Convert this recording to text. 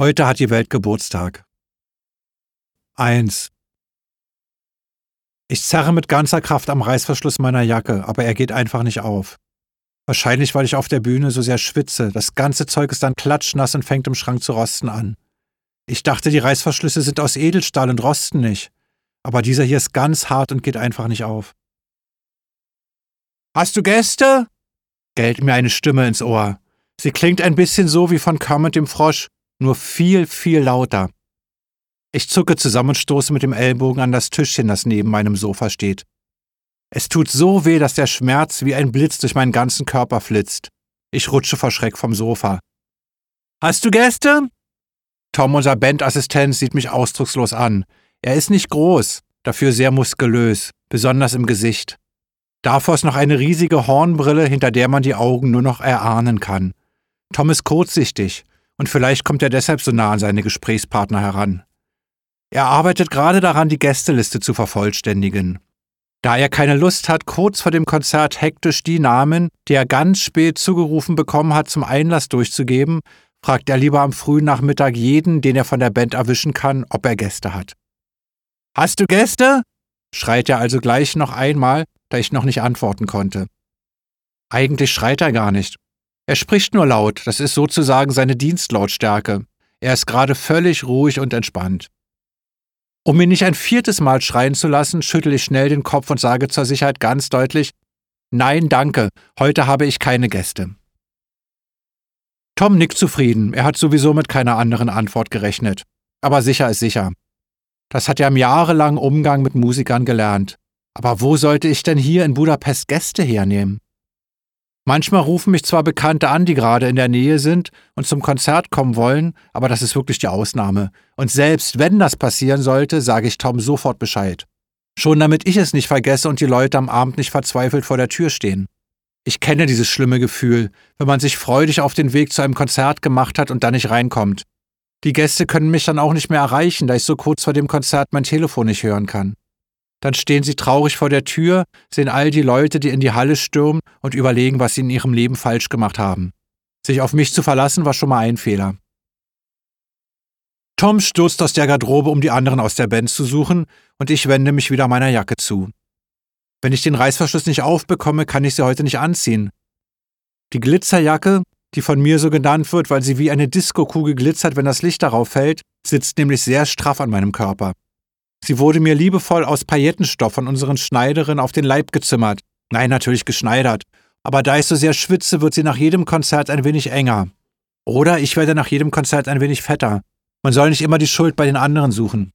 Heute hat die Welt Geburtstag. 1. Ich zerre mit ganzer Kraft am Reißverschluss meiner Jacke, aber er geht einfach nicht auf. Wahrscheinlich, weil ich auf der Bühne so sehr schwitze. Das ganze Zeug ist dann klatschnass und fängt im Schrank zu rosten an. Ich dachte, die Reißverschlüsse sind aus Edelstahl und rosten nicht. Aber dieser hier ist ganz hart und geht einfach nicht auf. Hast du Gäste? gellt mir eine Stimme ins Ohr. Sie klingt ein bisschen so wie von Kermit dem Frosch, nur viel, viel lauter. Ich zucke zusammen und stoße mit dem Ellbogen an das Tischchen, das neben meinem Sofa steht. Es tut so weh, dass der Schmerz wie ein Blitz durch meinen ganzen Körper flitzt. Ich rutsche vor Schreck vom Sofa. Hast du Gäste? Tom, unser Bandassistent, sieht mich ausdruckslos an. Er ist nicht groß, dafür sehr muskulös, besonders im Gesicht. Davor ist noch eine riesige Hornbrille, hinter der man die Augen nur noch erahnen kann. Tom ist kurzsichtig, und vielleicht kommt er deshalb so nah an seine Gesprächspartner heran. Er arbeitet gerade daran, die Gästeliste zu vervollständigen. Da er keine Lust hat, kurz vor dem Konzert hektisch die Namen, die er ganz spät zugerufen bekommen hat, zum Einlass durchzugeben, fragt er lieber am frühen Nachmittag jeden, den er von der Band erwischen kann, ob er Gäste hat. Hast du Gäste? schreit er also gleich noch einmal, da ich noch nicht antworten konnte. Eigentlich schreit er gar nicht. Er spricht nur laut, das ist sozusagen seine Dienstlautstärke. Er ist gerade völlig ruhig und entspannt. Um ihn nicht ein viertes Mal schreien zu lassen, schüttel ich schnell den Kopf und sage zur Sicherheit ganz deutlich Nein, danke, heute habe ich keine Gäste. Tom nickt zufrieden, er hat sowieso mit keiner anderen Antwort gerechnet. Aber sicher ist sicher. Das hat er im jahrelangen Umgang mit Musikern gelernt. Aber wo sollte ich denn hier in Budapest Gäste hernehmen? Manchmal rufen mich zwar Bekannte an, die gerade in der Nähe sind und zum Konzert kommen wollen, aber das ist wirklich die Ausnahme. Und selbst wenn das passieren sollte, sage ich Tom sofort Bescheid. Schon damit ich es nicht vergesse und die Leute am Abend nicht verzweifelt vor der Tür stehen. Ich kenne dieses schlimme Gefühl, wenn man sich freudig auf den Weg zu einem Konzert gemacht hat und dann nicht reinkommt. Die Gäste können mich dann auch nicht mehr erreichen, da ich so kurz vor dem Konzert mein Telefon nicht hören kann. Dann stehen sie traurig vor der Tür, sehen all die Leute, die in die Halle stürmen und überlegen, was sie in ihrem Leben falsch gemacht haben. Sich auf mich zu verlassen war schon mal ein Fehler. Tom stürzt aus der Garderobe, um die anderen aus der Band zu suchen, und ich wende mich wieder meiner Jacke zu. Wenn ich den Reißverschluss nicht aufbekomme, kann ich sie heute nicht anziehen. Die Glitzerjacke, die von mir so genannt wird, weil sie wie eine Diskokugel glitzert, wenn das Licht darauf fällt, sitzt nämlich sehr straff an meinem Körper. Sie wurde mir liebevoll aus Paillettenstoff von unseren Schneiderinnen auf den Leib gezimmert. Nein, natürlich geschneidert. Aber da ich so sehr schwitze, wird sie nach jedem Konzert ein wenig enger. Oder ich werde nach jedem Konzert ein wenig fetter. Man soll nicht immer die Schuld bei den anderen suchen.